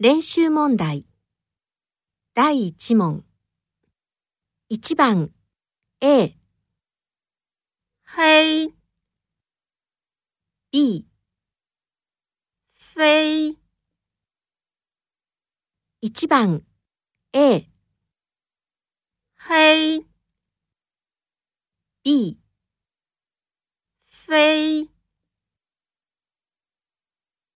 練習問題。第1問。1番。A 黑 B 飞1番。A 黑 B